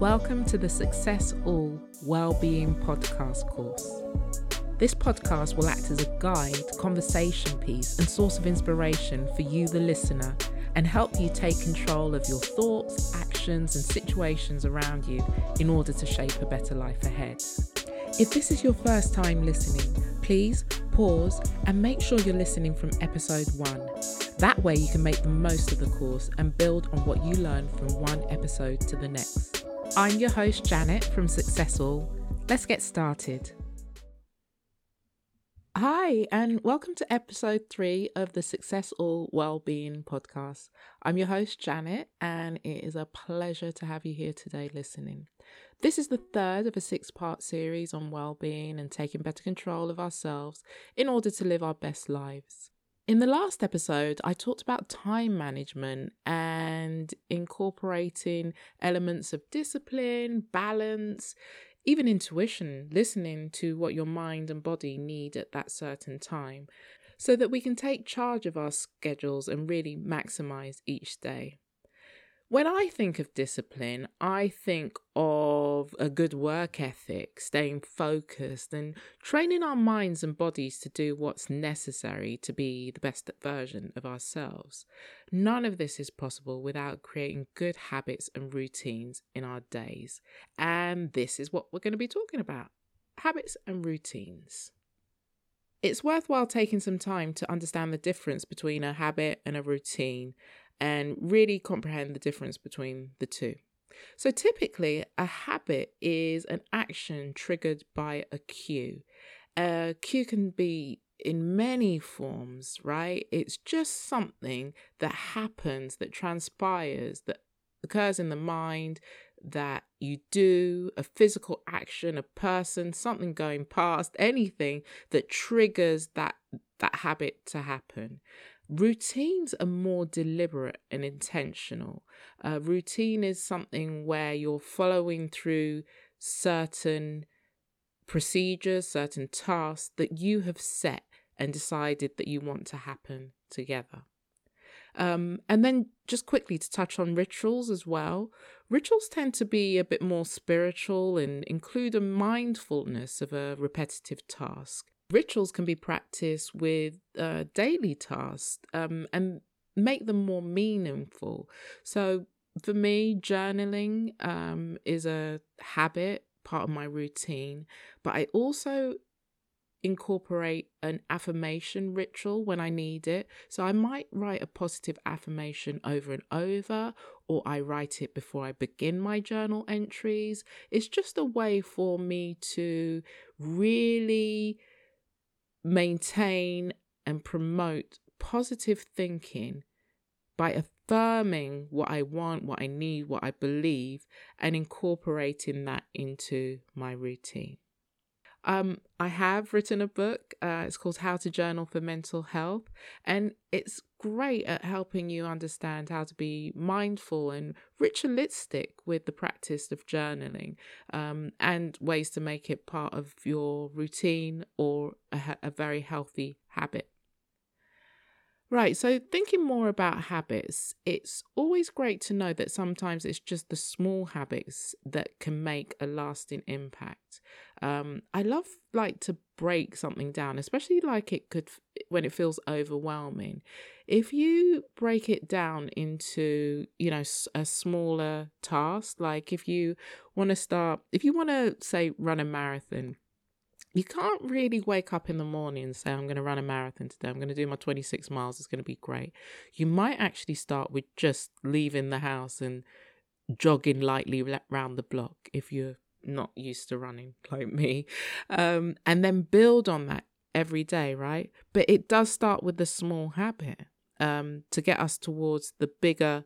Welcome to the Success All Wellbeing Podcast course. This podcast will act as a guide, conversation piece, and source of inspiration for you, the listener, and help you take control of your thoughts, actions, and situations around you in order to shape a better life ahead. If this is your first time listening, please pause and make sure you're listening from episode one. That way, you can make the most of the course and build on what you learn from one episode to the next. I'm your host, Janet from Success All. Let's get started. Hi, and welcome to episode three of the Success All Wellbeing podcast. I'm your host, Janet, and it is a pleasure to have you here today listening. This is the third of a six part series on well-being and taking better control of ourselves in order to live our best lives. In the last episode, I talked about time management and incorporating elements of discipline, balance, even intuition, listening to what your mind and body need at that certain time, so that we can take charge of our schedules and really maximize each day. When I think of discipline, I think of a good work ethic, staying focused, and training our minds and bodies to do what's necessary to be the best version of ourselves. None of this is possible without creating good habits and routines in our days. And this is what we're going to be talking about habits and routines. It's worthwhile taking some time to understand the difference between a habit and a routine and really comprehend the difference between the two. So, typically, a habit is an action triggered by a cue. A cue can be in many forms, right? It's just something that happens, that transpires, that occurs in the mind, that you do, a physical action, a person, something going past, anything that triggers that that habit to happen. Routines are more deliberate and intentional. Uh, routine is something where you're following through certain procedures, certain tasks that you have set and decided that you want to happen together. Um, and then, just quickly to touch on rituals as well. Rituals tend to be a bit more spiritual and include a mindfulness of a repetitive task rituals can be practiced with uh, daily tasks um, and make them more meaningful. So for me, journaling um, is a habit, part of my routine, but I also incorporate an affirmation ritual when I need it. So I might write a positive affirmation over and over, or I write it before I begin my journal entries. It's just a way for me to really maintain and promote positive thinking by affirming what I want, what I need, what I believe, and incorporating that into my routine. Um, I have written a book. Uh, it's called How to Journal for Mental Health, and it's great at helping you understand how to be mindful and ritualistic with the practice of journaling, um, and ways to make it part of your routine or a, a very healthy habit. Right, so thinking more about habits, it's always great to know that sometimes it's just the small habits that can make a lasting impact. Um, I love like to break something down, especially like it could when it feels overwhelming. If you break it down into, you know, a smaller task, like if you want to start, if you want to say run a marathon, you can't really wake up in the morning and say, I'm going to run a marathon today. I'm going to do my 26 miles. It's going to be great. You might actually start with just leaving the house and jogging lightly around the block if you're not used to running like me. Um, and then build on that every day, right? But it does start with the small habit um, to get us towards the bigger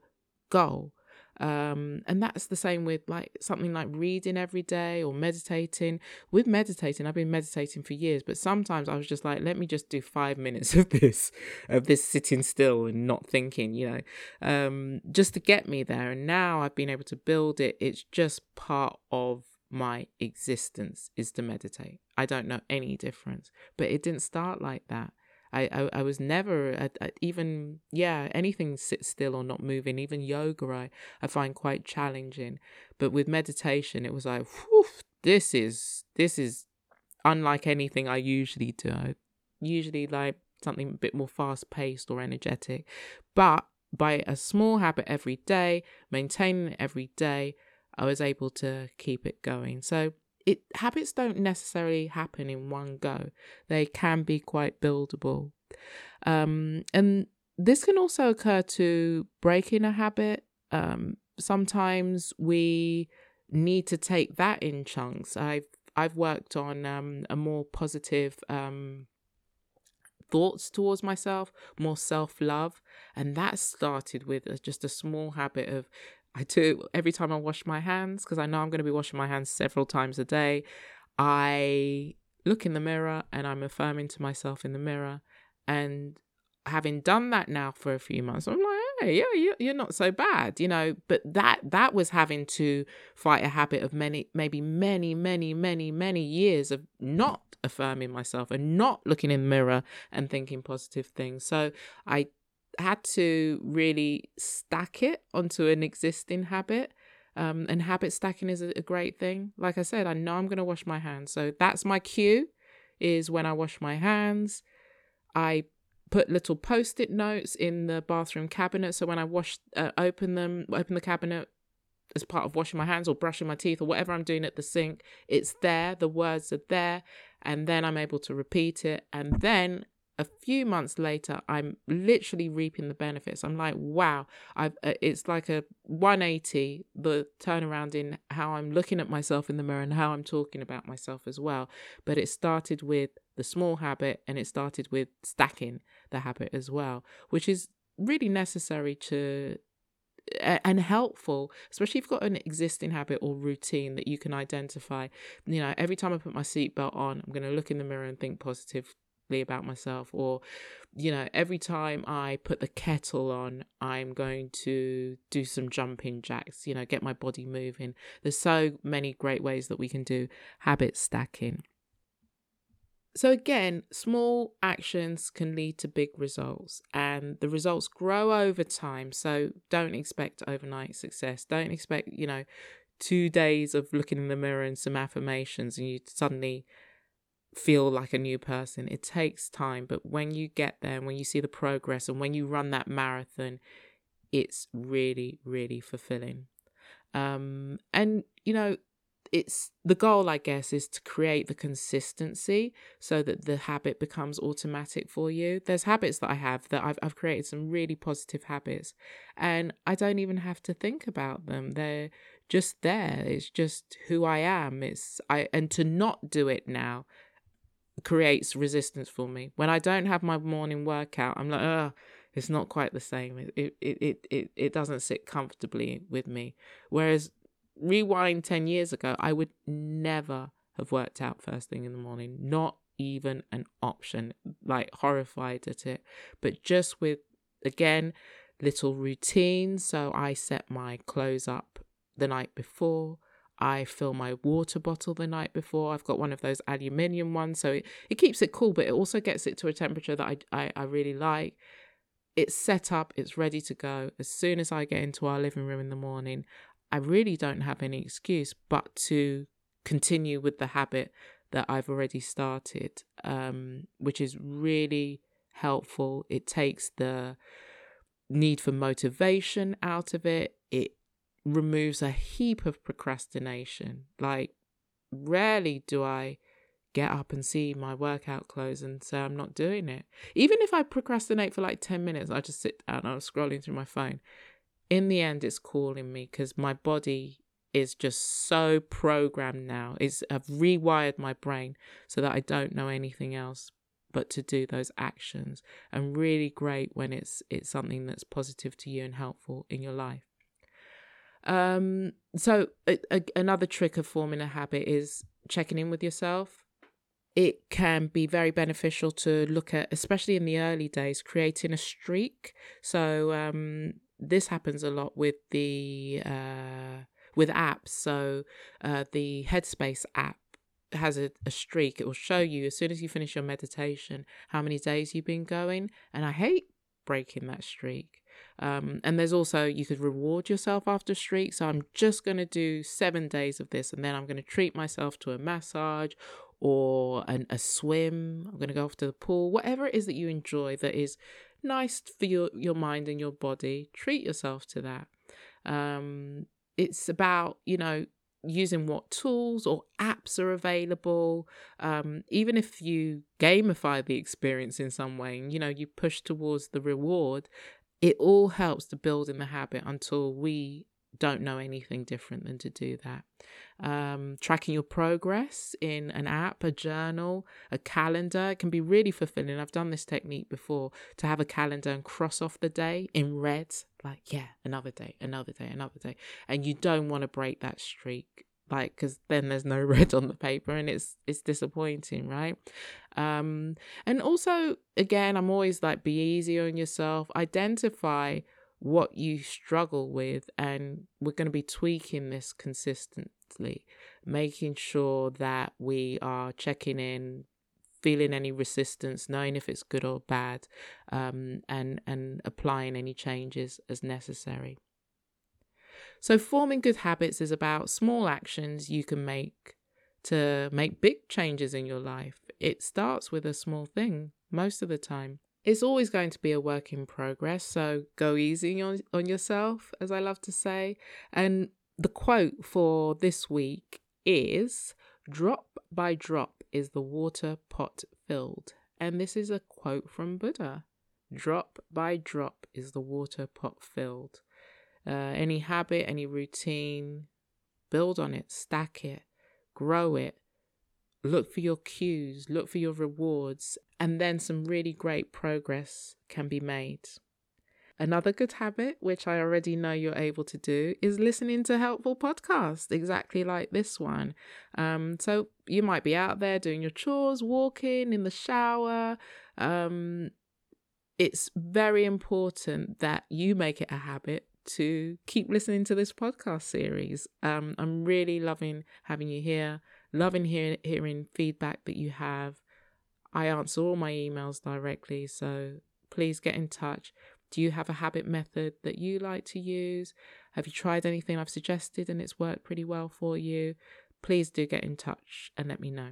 goal. Um, and that's the same with like something like reading every day or meditating. With meditating, I've been meditating for years, but sometimes I was just like, let me just do five minutes of this, of this sitting still and not thinking, you know, um, just to get me there. And now I've been able to build it. It's just part of my existence is to meditate. I don't know any difference, but it didn't start like that. I, I, I was never I, I, even yeah anything sit still or not moving even yoga I, I find quite challenging. But with meditation it was like whew, this is this is unlike anything I usually do. I usually like something a bit more fast paced or energetic. But by a small habit every day maintaining it every day I was able to keep it going. So it habits don't necessarily happen in one go. They can be quite buildable. Um, and this can also occur to breaking a habit. Um, sometimes we need to take that in chunks. I've I've worked on um, a more positive um, thoughts towards myself, more self love, and that started with just a small habit of I do every time I wash my hands because I know I'm going to be washing my hands several times a day. I look in the mirror and I'm affirming to myself in the mirror. And having done that now for a few months, I'm like, hey, yeah, you're not so bad, you know. But that that was having to fight a habit of many, maybe many, many, many, many years of not affirming myself and not looking in the mirror and thinking positive things. So I had to really stack it onto an existing habit. Um, and habit stacking is a, great thing. Like I said, I know I'm going to wash my hands. So that's my cue is when I wash my hands, I put little post-it notes in the bathroom cabinet. So when I wash, uh, open them, open the cabinet as part of washing my hands or brushing my teeth or whatever I'm doing at the sink, it's there. The words are there, and then I'm able to repeat it. And then a few months later i'm literally reaping the benefits. I'm like wow i've uh, it's like a 180 the turnaround in how i'm looking at myself in the mirror and how i'm talking about myself as well. But it started with the small habit and it started with stacking the habit as well which is really necessary to and helpful, especially if you've got an existing habit or routine that you can identify. You know, every time I put my seatbelt on, I'm going to look in the mirror and think positive about myself or you know every time i put the kettle on i'm going to do some jumping jacks you know get my body moving. There's so many great ways that we can do habit stacking. So again small actions can lead to big results and the results grow over time so don't expect overnight success. Don't expect you know two days of looking in the mirror and some affirmations and you suddenly feel like a new person. It takes time, but when you get there and when you see the progress and when you run that marathon, it's really, really fulfilling. Um, and you know, it's the goal, I guess, is to create the consistency so that the habit becomes automatic for you. There's habits that I have that I've I've created some really positive habits, and I don't even have to think about them. They're just there. It's just who I am. It's I and to not do it now creates resistance for me. When I don't have my morning workout, I'm like, oh, it's not quite the same. It, it, it, it, it doesn't sit comfortably with me. Whereas rewind 10 years ago, I would never have worked out first thing in the morning, not even an option, like horrified at it. But just with, again, little routines. So I set my clothes up the night before. I fill my water bottle the night before. I've got one of those aluminium ones, so it, it keeps it cool, but it also gets it to a temperature that I, I, I really like. It's set up, it's ready to go. As soon as I get into our living room in the morning, I really don't have any excuse but to continue with the habit that I've already started, um, which is really helpful. It takes the need for motivation out of it. It removes a heap of procrastination. Like, rarely do I get up and see my workout clothes and say I'm not doing it. Even if I procrastinate for like 10 minutes, I just sit down and I'm scrolling through my phone. In the end, it's calling me because my body is just so programmed now. It's I've rewired my brain so that I don't know anything else but to do those actions and really great when it's it's something that's positive to you and helpful in your life. Um, so a, a, another trick of forming a habit is checking in with yourself. It can be very beneficial to look at, especially in the early days, creating a streak. So um, this happens a lot with the uh, with apps. So uh, the Headspace app has a, a streak. It will show you as soon as you finish your meditation how many days you've been going. And I hate breaking that streak. Um, and there's also, you could reward yourself after a streak. So I'm just going to do seven days of this and then I'm going to treat myself to a massage or an, a swim. I'm going to go off to the pool, whatever it is that you enjoy that is nice for your, your mind and your body. Treat yourself to that. Um, it's about, you know, using what tools or apps are available. Um, even if you gamify the experience in some way, and, you know, you push towards the reward, it all helps to build in the habit until we don't know anything different than to do that. Um, tracking your progress in an app, a journal, a calendar can be really fulfilling. I've done this technique before to have a calendar and cross off the day in red, like, yeah, another day, another day, another day. And you don't want to break that streak like because then there's no red on the paper and it's it's disappointing right? Um and also again i'm always like be easy on yourself identify what you struggle with and we're going to be tweaking this consistently making sure that we are checking in feeling any resistance knowing if it's good or bad um, and and applying any changes as necessary so forming good habits is about small actions you can make to make big changes in your life it starts with a small thing most of the time it's always going to be a work in progress. So go easy on, on yourself, as I love to say. And the quote for this week is Drop by drop is the water pot filled. And this is a quote from Buddha. Drop by drop is the water pot filled. Uh, any habit, any routine, build on it, stack it, grow it, look for your cues, look for your rewards, and then some really great progress can be made. Another good habit, which I already know you're able to do, is listening to helpful podcasts, exactly like this one. Um, so you might be out there doing your chores, walking, in the shower. Um, it's very important that you make it a habit to keep listening to this podcast series. Um, I'm really loving having you here loving hear, hearing feedback that you have. I answer all my emails directly, so please get in touch. Do you have a habit method that you like to use? Have you tried anything I've suggested and it's worked pretty well for you? Please do get in touch and let me know.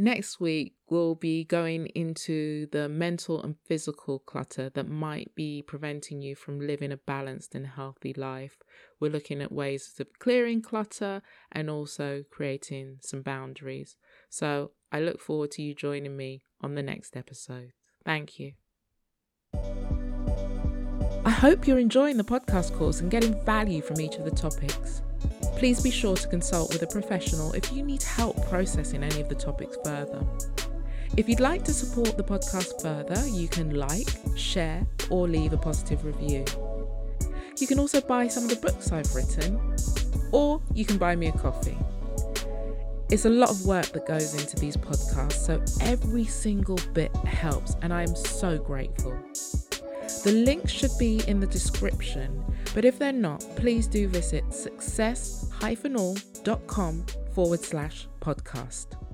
Next week, we'll be going into the mental and physical clutter that might be preventing you from living a balanced and healthy life. We're looking at ways of clearing clutter and also creating some boundaries. So I look forward to you joining me on the next episode. Thank you. I hope you're enjoying the podcast course and getting value from each of the topics. Please be sure to consult with a professional if you need help processing any of the topics further. If you'd like to support the podcast further, you can like, share, or leave a positive review. You can also buy some of the books I've written, or you can buy me a coffee. It's a lot of work that goes into these podcasts, so every single bit helps, and I am so grateful. The links should be in the description, but if they're not, please do visit success-all.com forward slash podcast.